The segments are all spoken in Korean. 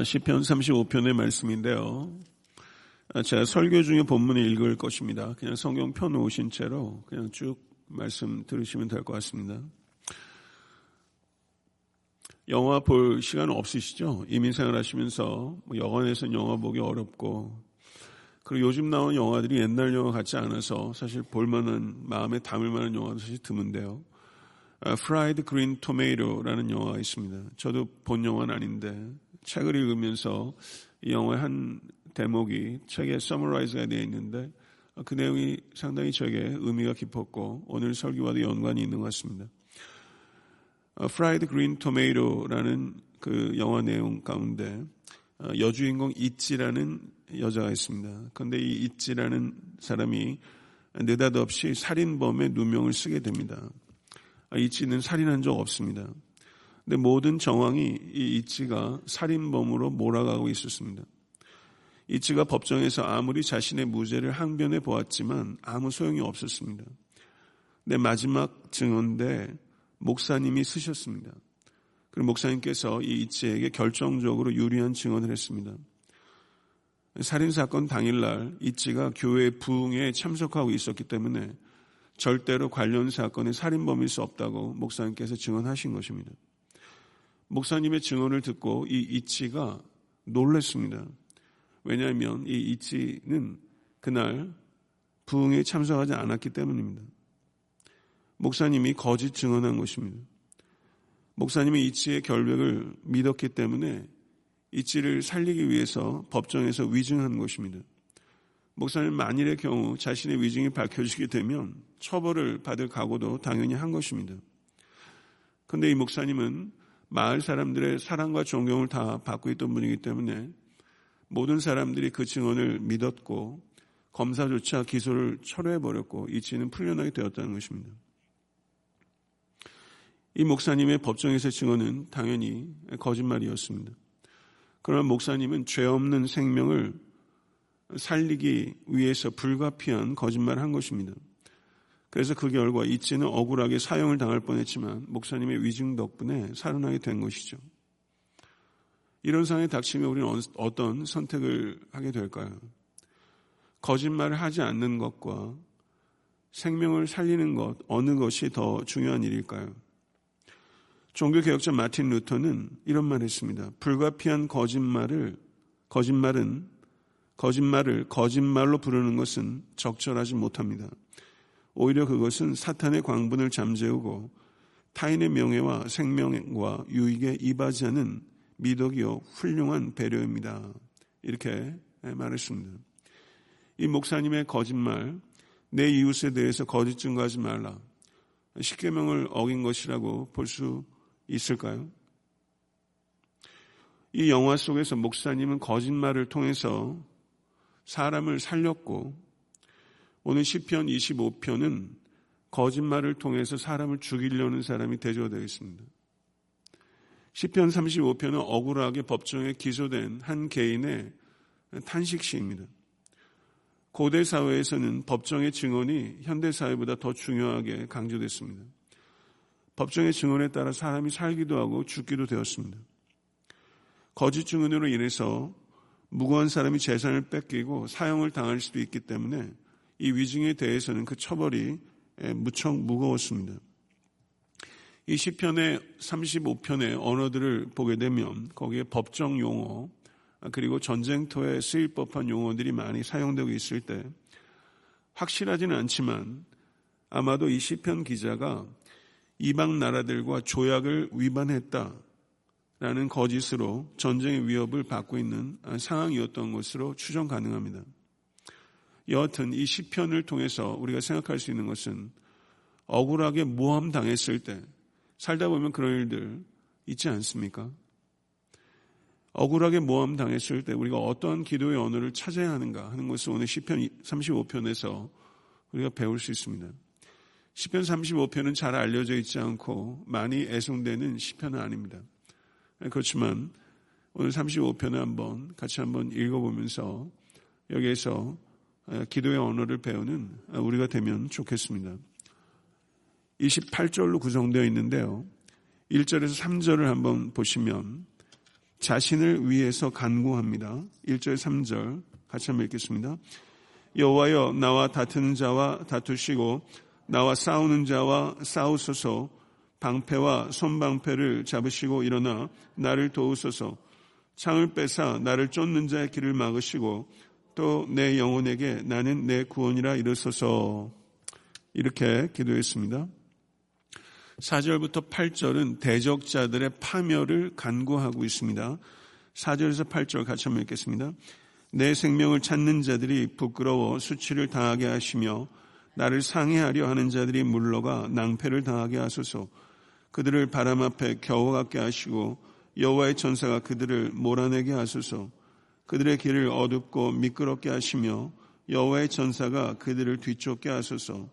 시편 35편의 말씀인데요. 제가 설교 중에 본문을 읽을 것입니다. 그냥 성경 펴 놓으신 채로 그냥 쭉 말씀 들으시면 될 것 같습니다. 영화 볼 시간 없으시죠? 이민생활 하시면서 뭐 여관에서는 영화 보기 어렵고 그리고 요즘 나온 영화들이 옛날 영화 같지 않아서 사실 볼만한 마음에 담을 만한 영화도 사실 드문데요. Fried Green Tomato라는 영화가 있습니다. 저도 본 영화는 아닌데 책을 읽으면서 이 영화의 한 대목이 책에 summarize가 되어 있는데 그 내용이 상당히 저에게 의미가 깊었고 오늘 설교와도 연관이 있는 것 같습니다. Fried Green Tomato라는 그 영화 내용 가운데 어, 여주인공 이찌라는 여자가 있습니다. 그런데 이 이찌라는 사람이 느닷없이 살인범의 누명을 쓰게 됩니다. 아, 이찌는 살인한 적 없습니다. 근데 모든 정황이 이 이치가 살인범으로 몰아가고 있었습니다. 이치가 법정에서 아무리 자신의 무죄를 항변해 보았지만 아무 소용이 없었습니다. 내 마지막 증언대 목사님이 쓰셨습니다. 그리고 목사님께서 이 이치에게 결정적으로 유리한 증언을 했습니다. 살인사건 당일날 이치가 교회 부흥에 참석하고 있었기 때문에 절대로 관련 사건의 살인범일 수 없다고 목사님께서 증언하신 것입니다. 목사님의 증언을 듣고 이 이치가 놀랐습니다. 왜냐하면 이 이치는 그날 부흥에 참석하지 않았기 때문입니다. 목사님이 거짓 증언한 것입니다. 목사님이 이치의 결백을 믿었기 때문에 이치를 살리기 위해서 법정에서 위증한 것입니다. 목사님 만일의 경우 자신의 위증이 밝혀지게 되면 처벌을 받을 각오도 당연히 한 것입니다. 그런데 이 목사님은 마을 사람들의 사랑과 존경을 다 받고 있던 분이기 때문에 모든 사람들이 그 증언을 믿었고 검사조차 기소를 철회해버렸고 이치는 풀려나게 되었다는 것입니다. 이 목사님의 법정에서 증언은 당연히 거짓말이었습니다. 그러나 목사님은 죄 없는 생명을 살리기 위해서 불가피한 거짓말을 한 것입니다. 그래서 그 결과 이치는 억울하게 사형을 당할 뻔했지만 목사님의 위증 덕분에 살아나게 된 것이죠. 이런 상황에 닥치면 우리는 어떤 선택을 하게 될까요? 거짓말을 하지 않는 것과 생명을 살리는 것, 어느 것이 더 중요한 일일까요? 종교개혁자 마틴 루터는 이런 말을 했습니다. 불가피한 거짓말을, 거짓말은, 거짓말을 거짓말로 부르는 것은 적절하지 못합니다. 오히려 그것은 사탄의 광분을 잠재우고 타인의 명예와 생명과 유익에 이바지하는 미덕이요 훌륭한 배려입니다. 이렇게 말했습니다. 이 목사님의 거짓말, 내 이웃에 대해서 거짓 증거하지 말라. 십계명을 어긴 것이라고 볼 수 있을까요? 이 영화 속에서 목사님은 거짓말을 통해서 사람을 살렸고 오늘 시편 25편은 거짓말을 통해서 사람을 죽이려는 사람이 대조되어 있습니다. 시편 35편은 억울하게 법정에 기소된 한 개인의 탄식시입니다. 고대 사회에서는 법정의 증언이 현대 사회보다 더 중요하게 강조됐습니다. 법정의 증언에 따라 사람이 살기도 하고 죽기도 되었습니다. 거짓 증언으로 인해서 무고한 사람이 재산을 뺏기고 사형을 당할 수도 있기 때문에 이 위증에 대해서는 그 처벌이 무척 무거웠습니다. 이 시편의 35편의 언어들을 보게 되면 거기에 법정 용어 그리고 전쟁터에 쓰일 법한 용어들이 많이 사용되고 있을 때 확실하지는 않지만 아마도 이 시편 기자가 이방 나라들과 조약을 위반했다라는 거짓으로 전쟁의 위협을 받고 있는 상황이었던 것으로 추정 가능합니다. 여하튼 이 시편을 통해서 우리가 생각할 수 있는 것은 억울하게 모함 당했을 때 살다 보면 그런 일들 있지 않습니까? 억울하게 모함 당했을 때 우리가 어떤 기도의 언어를 찾아야 하는가 하는 것을 오늘 시편 35편에서 우리가 배울 수 있습니다. 시편 35편은 잘 알려져 있지 않고 많이 애송되는 시편은 아닙니다. 그렇지만 오늘 35편을 한번 같이 한번 읽어보면서 여기에서 기도의 언어를 배우는 우리가 되면 좋겠습니다. 28절로 구성되어 있는데요. 1절에서 3절을 한번 보시면 자신을 위해서 간구합니다. 1절 3절 같이 한번 읽겠습니다. 여호와여 나와 다투는 자와 다투시고 나와 싸우는 자와 싸우소서 방패와 손방패를 잡으시고 일어나 나를 도우소서 창을 빼사 나를 쫓는 자의 길을 막으시고 또 내 영혼에게 나는 내 구원이라 이르소서 이렇게 기도했습니다. 4절부터 8절은 대적자들의 파멸을 간구하고 있습니다. 4절에서 8절 같이 한번 읽겠습니다. 내 생명을 찾는 자들이 부끄러워 수치를 당하게 하시며 나를 상해하려 하는 자들이 물러가 낭패를 당하게 하소서 그들을 바람 앞에 겨워갖게 하시고 여호와의 천사가 그들을 몰아내게 하소서 그들의 길을 어둡고 미끄럽게 하시며 여호와의 천사가 그들을 뒤쫓게 하소서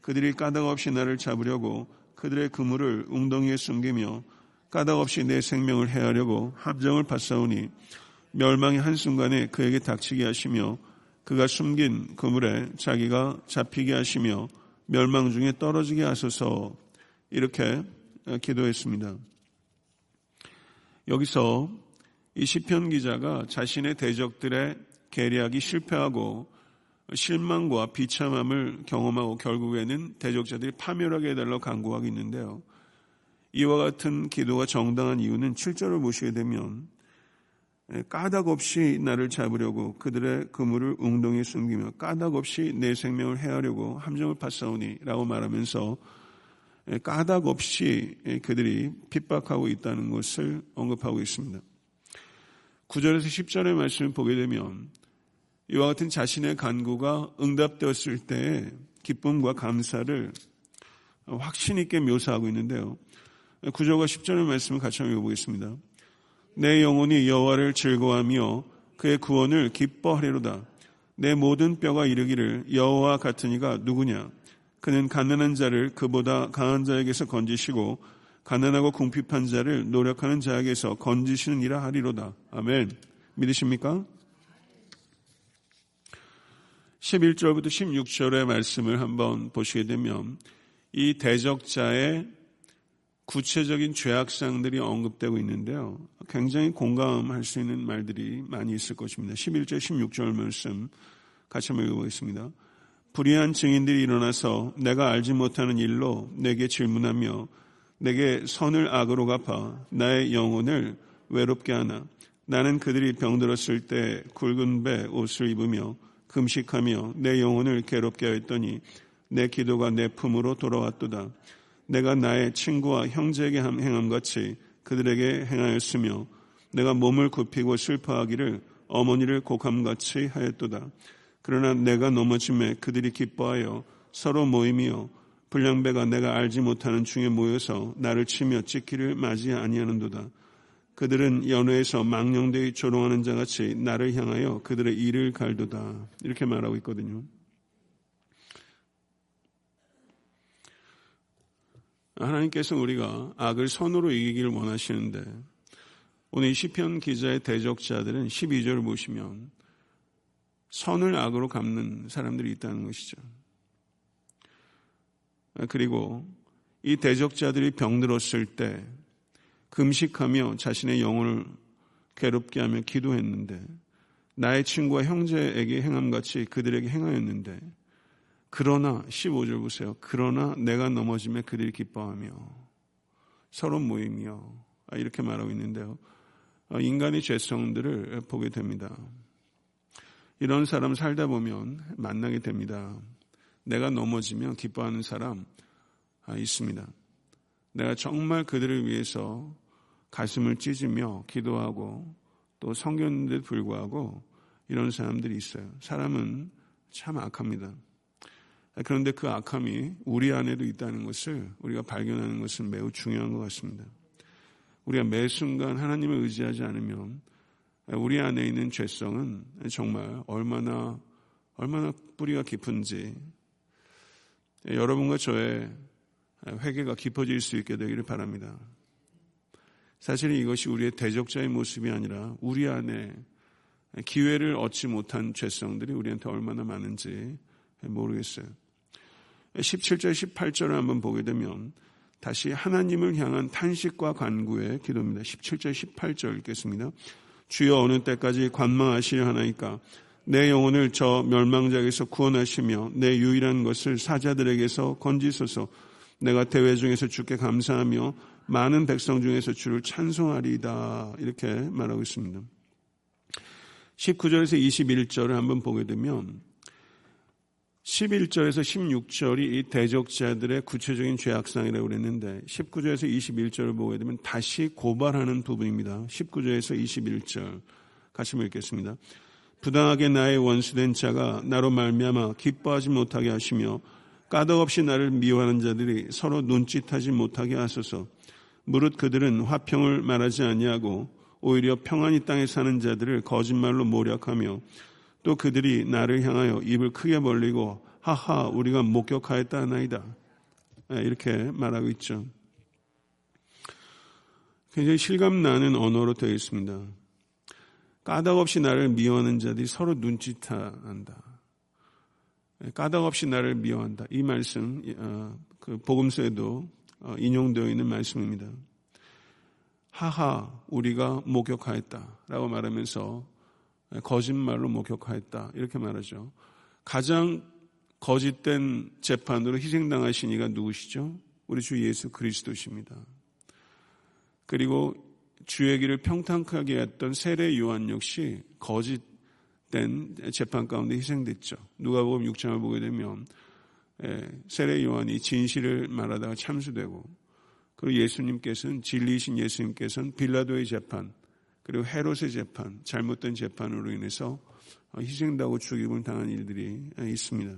그들이 까닭 없이 나를 잡으려고 그들의 그물을 웅덩이에 숨기며 까닭 없이 내 생명을 해하려고 합정을 받사오니 멸망의 한순간에 그에게 닥치게 하시며 그가 숨긴 그물에 자기가 잡히게 하시며 멸망 중에 떨어지게 하소서 이렇게 기도했습니다. 여기서 이 시편 기자가 자신의 대적들의 계략이 실패하고 실망과 비참함을 경험하고 결국에는 대적자들이 파멸하게 해달라고 간구하고 있는데요. 이와 같은 기도가 정당한 이유는 7절을 보시게 되면 까닭 없이 나를 잡으려고 그들의 그물을 웅덩이에 숨기며 까닭 없이 내 생명을 해하려고 함정을 파사오니 라고 말하면서 까닭 없이 그들이 핍박하고 있다는 것을 언급하고 있습니다. 9절에서 10절의 말씀을 보게 되면 이와 같은 자신의 간구가 응답되었을 때의 기쁨과 감사를 확신 있게 묘사하고 있는데요. 9절과 10절의 말씀을 같이 한번 읽어보겠습니다. 내 영혼이 여호와를 즐거워하며 그의 구원을 기뻐하리로다. 내 모든 뼈가 이르기를 여호와 같은 이가 누구냐? 그는 가난한 자를 그보다 강한 자에게서 건지시고 가난하고 궁핍한 자를 노력하는 자에게서 건지시는 이라 하리로다. 아멘. 믿으십니까? 11절부터 16절의 말씀을 한번 보시게 되면 이 대적자의 구체적인 죄악상들이 언급되고 있는데요. 굉장히 공감할 수 있는 말들이 많이 있을 것입니다. 11절, 16절 말씀 같이 한번 읽어보겠습니다. 불의한 증인들이 일어나서 내가 알지 못하는 일로 내게 질문하며 내게 선을 악으로 갚아 나의 영혼을 외롭게 하나 나는 그들이 병들었을 때 굵은 배 옷을 입으며 금식하며 내 영혼을 괴롭게 하였더니 내 기도가 내 품으로 돌아왔도다. 내가 나의 친구와 형제에게 행함 같이 그들에게 행하였으며 내가 몸을 굽히고 슬퍼하기를 어머니를 곡함같이 하였도다. 그러나 내가 넘어짐에 그들이 기뻐하여 서로 모임이요 불량배가 내가 알지 못하는 중에 모여서 나를 치며 찍기를 맞이 아니하는도다. 그들은 연회에서 망령되이 조롱하는 자같이 나를 향하여 그들의 일을 갈도다. 이렇게 말하고 있거든요. 하나님께서 우리가 악을 선으로 이기기를 원하시는데 오늘 이 시편 기자의 대적자들은 12절을 보시면 선을 악으로 갚는 사람들이 있다는 것이죠. 그리고 이 대적자들이 병들었을 때 금식하며 자신의 영혼을 괴롭게 하며 기도했는데 나의 친구와 형제에게 행함같이 그들에게 행하였는데 그러나 15절 보세요. 그러나 내가 넘어짐에 그들이 기뻐하며 서로 모이며 아, 이렇게 말하고 있는데요. 어, 인간의 죄성들을 보게 됩니다. 이런 사람 살다 보면 만나게 됩니다. 내가 넘어지면 기뻐하는 사람 아, 있습니다. 내가 정말 그들을 위해서 가슴을 찢으며 기도하고 또 성경인데 불구하고 이런 사람들이 있어요. 사람은 참 악합니다. 그런데 그 악함이 우리 안에도 있다는 것을 우리가 발견하는 것은 매우 중요한 것 같습니다. 우리가 매 순간 하나님을 의지하지 않으면 우리 안에 있는 죄성은 정말 얼마나 얼마나 뿌리가 깊은지 여러분과 저의 회개가 깊어질 수 있게 되기를 바랍니다. 사실은 이것이 우리의 대적자의 모습이 아니라 우리 안에 기회를 얻지 못한 죄성들이 우리한테 얼마나 많은지 모르겠어요. 17절, 18절을 한번 보게 되면 다시 하나님을 향한 탄식과 간구의 기도입니다. 17절, 18절 읽겠습니다. 주여 어느 때까지 관망하시려 하나이까 내 영혼을 저 멸망작에서 구원하시며 내 유일한 것을 사자들에게서 건지소서 내가 대회 중에서 주께 감사하며 많은 백성 중에서 주를 찬송하리이다 이렇게 말하고 있습니다. 19절에서 21절을 한번 보게 되면 11절에서 16절이 이 대적자들의 구체적인 죄악상이라고 그랬는데 19절에서 21절을 보게 되면 다시 고발하는 부분입니다. 19절에서 21절 같이 읽겠습니다. 부당하게 나의 원수된 자가 나로 말미암아 기뻐하지 못하게 하시며 까덕없이 나를 미워하는 자들이 서로 눈짓하지 못하게 하소서. 무릇 그들은 화평을 말하지 아니하고 오히려 평안히 땅에 사는 자들을 거짓말로 모략하며 또 그들이 나를 향하여 입을 크게 벌리고 하하 우리가 목격하였다 하나이다. 예, 이렇게 말하고 있죠. 굉장히 실감 나는 언어로 되어 있습니다. 까닭없이 나를 미워하는 자들이 서로. 예, 까닭없이 나를 미워한다. 이 말씀 어, 그 복음서에도 어, 인용되어 있는 말씀입니다. 하하 우리가 목격하였다라고 말하면서 거짓말로 목격하였다. 이렇게 말하죠. 가장 거짓된 재판으로 희생당하신 이가 누구시죠? 우리 주 예수 그리스도십니다. 그리고 주의 길을 평탄하게 했던 세례 요한 역시 거짓된 재판 가운데 희생됐죠. 누가복음 6장을 보게 되면 세례 요한이 진실을 말하다가 참수되고 그리고 예수님께서는 진리이신 예수님께서는 빌라도의 재판 그리고 헤롯의 재판, 잘못된 재판으로 인해서 희생당하고 죽임을 당한 일들이 있습니다.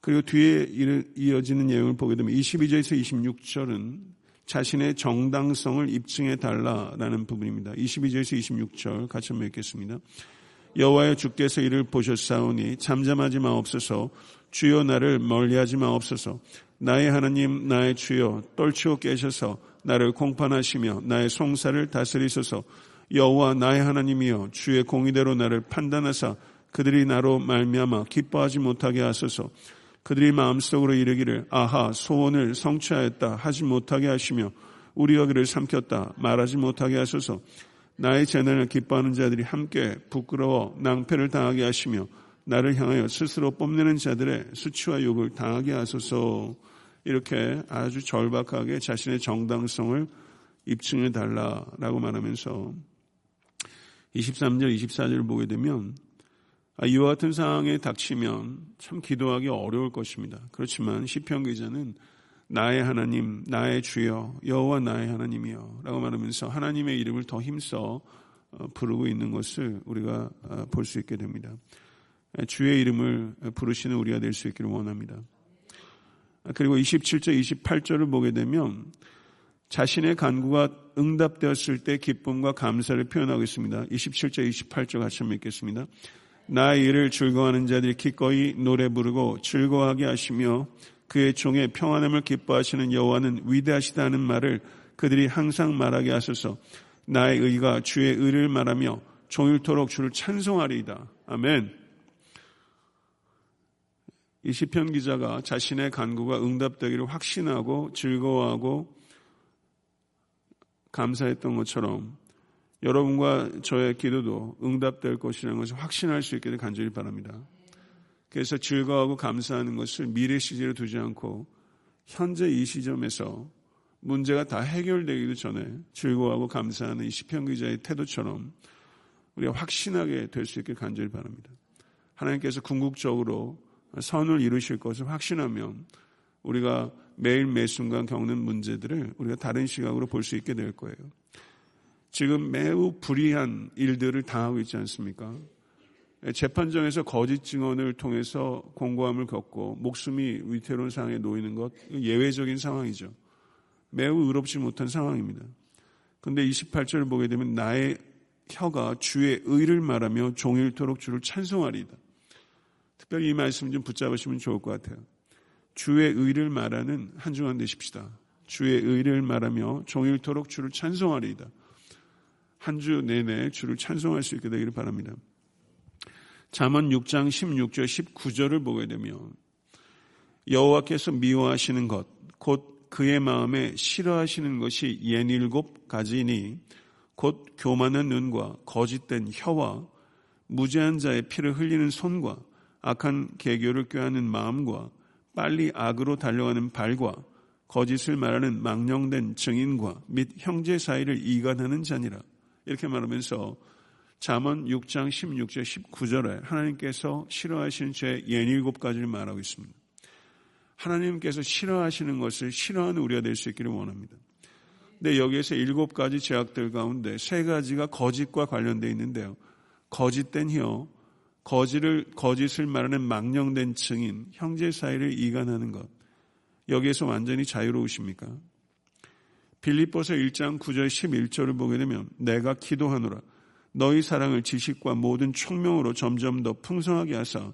그리고 뒤에 이어지는 내용을 보게 되면 22절에서 26절은 자신의 정당성을 입증해 달라라는 부분입니다. 22절에서 26절 같이 한번 읽겠습니다. 여호와의 주께서 이를 보셨사오니 잠잠하지 마옵소서 주여 나를 멀리하지 마옵소서 나의 하나님 나의 주여 떨치고 깨셔서 나를 공판하시며 나의 송사를 다스리소서 여호와 나의 하나님이여 주의 공의대로 나를 판단하사 그들이 나로 말미암아 기뻐하지 못하게 하소서 그들이 마음속으로 이르기를 아하 소원을 성취하였다 하지 못하게 하시며 우리가 그를 삼켰다 말하지 못하게 하소서. 나의 재난을 기뻐하는 자들이 함께 부끄러워 낭패를 당하게 하시며 나를 향하여 스스로 뽐내는 자들의 수치와 욕을 당하게 하소서. 이렇게 아주 절박하게 자신의 정당성을 입증해 달라라고 말하면서 23절, 24절을 보게 되면 아, 이와 같은 상황에 닥치면 참 기도하기 어려울 것입니다. 그렇지만 시편 기자는 나의 하나님, 나의 주여, 여호와 나의 하나님이여 라고 말하면서 하나님의 이름을 더 힘써 어, 부르고 있는 것을 우리가 어, 볼수 있게 됩니다. 주의 이름을 부르시는 우리가 될 수 있기를 원합니다. 그리고 27절, 28절을 보게 되면 자신의 간구가 응답되었을 때 기쁨과 감사를 표현하고 있습니다. 27절, 28절 같이 한번 읽겠습니다. 나의 일을 즐거워하는 자들이 기꺼이 노래 부르고 즐거워하게 하시며 그의 종의 평안함을 기뻐하시는 여호와는 위대하시다는 말을 그들이 항상 말하게 하소서. 나의 의가 주의 의를 말하며 종일토록 주를 찬송하리이다. 아멘. 이 시편 기자가 자신의 간구가 응답되기를 확신하고 즐거워하고 감사했던 것처럼 여러분과 저의 기도도 응답될 것이라는 것을 확신할 수 있기를 간절히 바랍니다. 그래서 즐거워하고 감사하는 것을 미래 시제로 두지 않고 현재 이 시점에서 문제가 다 해결되기도 전에 즐거워하고 감사하는 이 시편 기자의 태도처럼 우리가 확신하게 될 수 있길 간절히 바랍니다. 하나님께서 궁극적으로 선을 이루실 것을 확신하면 우리가 매일 매 순간 겪는 문제들을 우리가 다른 시각으로 볼 수 있게 될 거예요. 지금 매우 불이한 일들을 당하고 있지 않습니까? 재판정에서 거짓 증언을 통해서 공고함을 겪고 목숨이 위태로운 상황에 놓이는 것 예외적인 상황이죠. 매우 의롭지 못한 상황입니다. 그런데 28절을 보게 되면 나의 혀가 주의 의를 말하며 종일토록 주를 찬송하리이다. 특별히 이 말씀 좀 붙잡으시면 좋을 것 같아요. 주의 의를 말하는 한 주간 되십시다. 주의 의를 말하며 종일토록 주를 찬송하리이다. 한 주 내내 주를 찬송할 수 있게 되기를 바랍니다. 잠언 6장 16절 19절을 보게 되면 여호와께서 미워하시는 것곧곧 그의 마음에 싫어하시는 것이 예닐곱 가지니 곧 교만한 눈과 거짓된 혀와 무죄한 자의 피를 흘리는 손과 악한 계교를 꾀하는 마음과 빨리 악으로 달려가는 발과 거짓을 말하는 망령된 증인과 및 형제 사이를 이간하는 자니라. 이렇게 말하면서 잠언 6장 16절 19절에 하나님께서 싫어하시는 죄 예닐곱 가지를 말하고 있습니다. 하나님께서 싫어하시는 것을 싫어하는 우리가 될 수 있기를 원합니다. 근데 여기에서 일곱 가지 죄악들 가운데 세 가지가 거짓과 관련되어 있는데요. 거짓된 혀, 거짓을, 거짓을 말하는 망령된 증인, 형제 사이를 이간하는 것. 여기에서 완전히 자유로우십니까? 빌립보서 1장 9절 11절을 보게 되면 내가 기도하노라. 너희 사랑을 지식과 모든 총명으로 점점 더 풍성하게 하사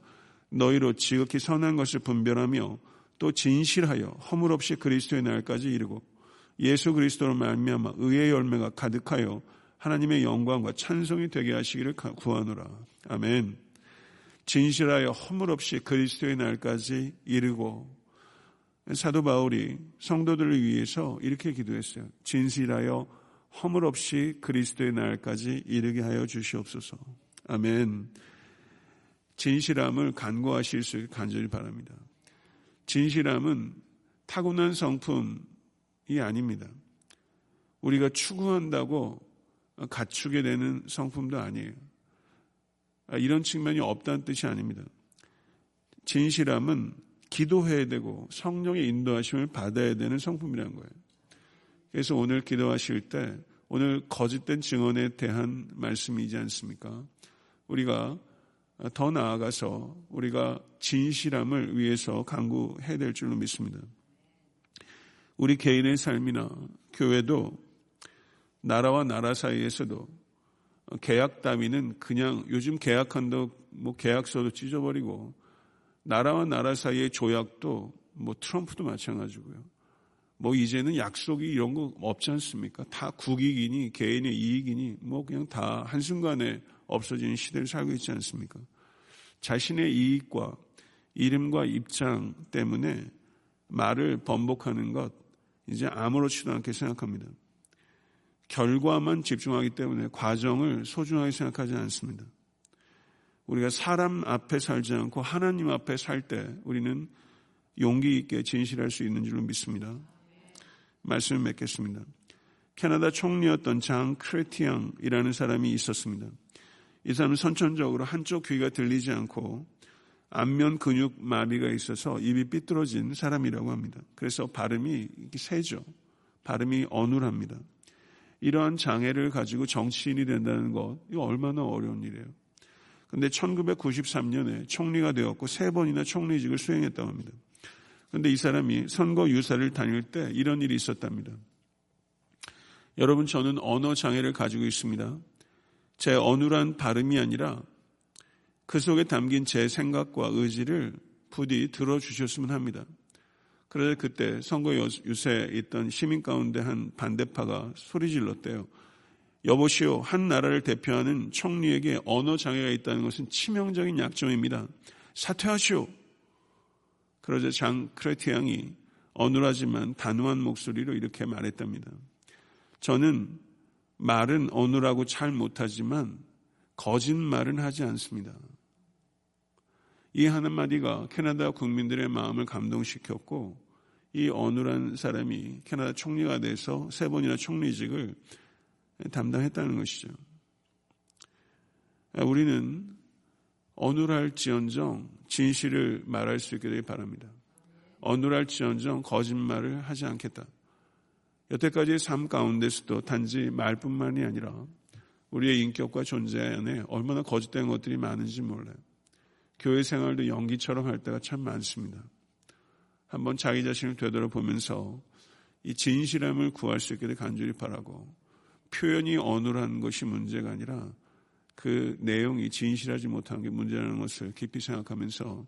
너희로 지극히 선한 것을 분별하며 또 진실하여 허물 없이 그리스도의 날까지 이르고 예수 그리스도로 말미암아 의의 열매가 가득하여 하나님의 영광과 찬송이 되게 하시기를 구하노라. 아멘. 진실하여 허물 없이 그리스도의 날까지 이르고 사도 바울이 성도들을 위해서 이렇게 기도했어요. 진실하여 허물 없이 그리스도의 날까지 이르게 하여 주시옵소서. 아멘. 진실함을 간구하실 수 간절히 바랍니다. 진실함은 타고난 성품이 아닙니다. 우리가 추구한다고 갖추게 되는 성품도 아니에요. 이런 측면이 없다는 뜻이 아닙니다. 진실함은 기도해야 되고 성령의 인도하심을 받아야 되는 성품이라는 거예요. 그래서 오늘 기도하실 때 오늘 거짓된 증언에 대한 말씀이지 않습니까? 우리가 더 나아가서 우리가 진실함을 위해서 강구해야 될 줄로 믿습니다. 우리 개인의 삶이나 교회도 나라와 나라 사이에서도 계약 따위는 그냥 요즘 계약한다고 뭐 계약서도 찢어버리고 나라와 나라 사이의 조약도 뭐 트럼프도 마찬가지고요. 뭐 이제는 약속이 이런 거 없지 않습니까? 다 국익이니 개인의 이익이니 뭐 그냥 다 한순간에 없어지는 시대를 살고 있지 않습니까? 자신의 이익과 이름과 입장 때문에 말을 번복하는 것 이제 아무렇지도 않게 생각합니다. 결과만 집중하기 때문에 과정을 소중하게 생각하지 않습니다. 우리가 사람 앞에 살지 않고 하나님 앞에 살 때 우리는 용기 있게 진실할 수 있는 줄로 믿습니다. 말씀을 맺겠습니다. 캐나다 총리였던 장 크레티앙이라는 사람이 있었습니다. 이 사람은 선천적으로 한쪽 귀가 들리지 않고 안면 근육 마비가 있어서 입이 삐뚤어진 사람이라고 합니다. 그래서 발음이 세죠. 발음이 어눌합니다. 이러한 장애를 가지고 정치인이 된다는 것, 이거 얼마나 어려운 일이에요. 근데 1993년에 총리가 되었고 세 번이나 총리직을 수행했다고 합니다. 그런데 이 사람이 선거 유사를 다닐 때 이런 일이 있었답니다. 여러분 저는 언어 장애를 가지고 있습니다. 제 어눌한 발음이 아니라 그 속에 담긴 제 생각과 의지를 부디 들어주셨으면 합니다. 그래서 그때 선거 유세에 있던 시민 가운데 한 반대파가 소리 질렀대요. 여보시오, 한 나라를 대표하는 총리에게 언어 장애가 있다는 것은 치명적인 약점입니다. 사퇴하시오. 그러자 장 크레티앙이 어눌하지만 단호한 목소리로 이렇게 말했답니다. 저는 말은 어눌하고 잘 못하지만 거짓말은 하지 않습니다. 이 한마디가 캐나다 국민들의 마음을 감동시켰고 이 어눌한 사람이 캐나다 총리가 돼서 세 번이나 총리직을 담당했다는 것이죠. 우리는 어눌할지언정 진실을 말할 수 있게 되길 바랍니다. 어눌할지언정 거짓말을 하지 않겠다. 여태까지의 삶 가운데서도 단지 말뿐만이 아니라 우리의 인격과 존재 안에 얼마나 거짓된 것들이 많은지 몰라요. 교회 생활도 연기처럼 할 때가 참 많습니다. 한번 자기 자신을 되돌아보면서 이 진실함을 구할 수 있게 되 간절히 바라고 표현이 어눌한 것이 문제가 아니라 그 내용이 진실하지 못한 게 문제라는 것을 깊이 생각하면서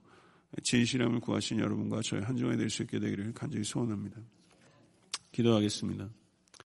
진실함을 구하신 여러분과 저희 한종에 될 수 있게 되기를 간절히 소원합니다. 기도하겠습니다.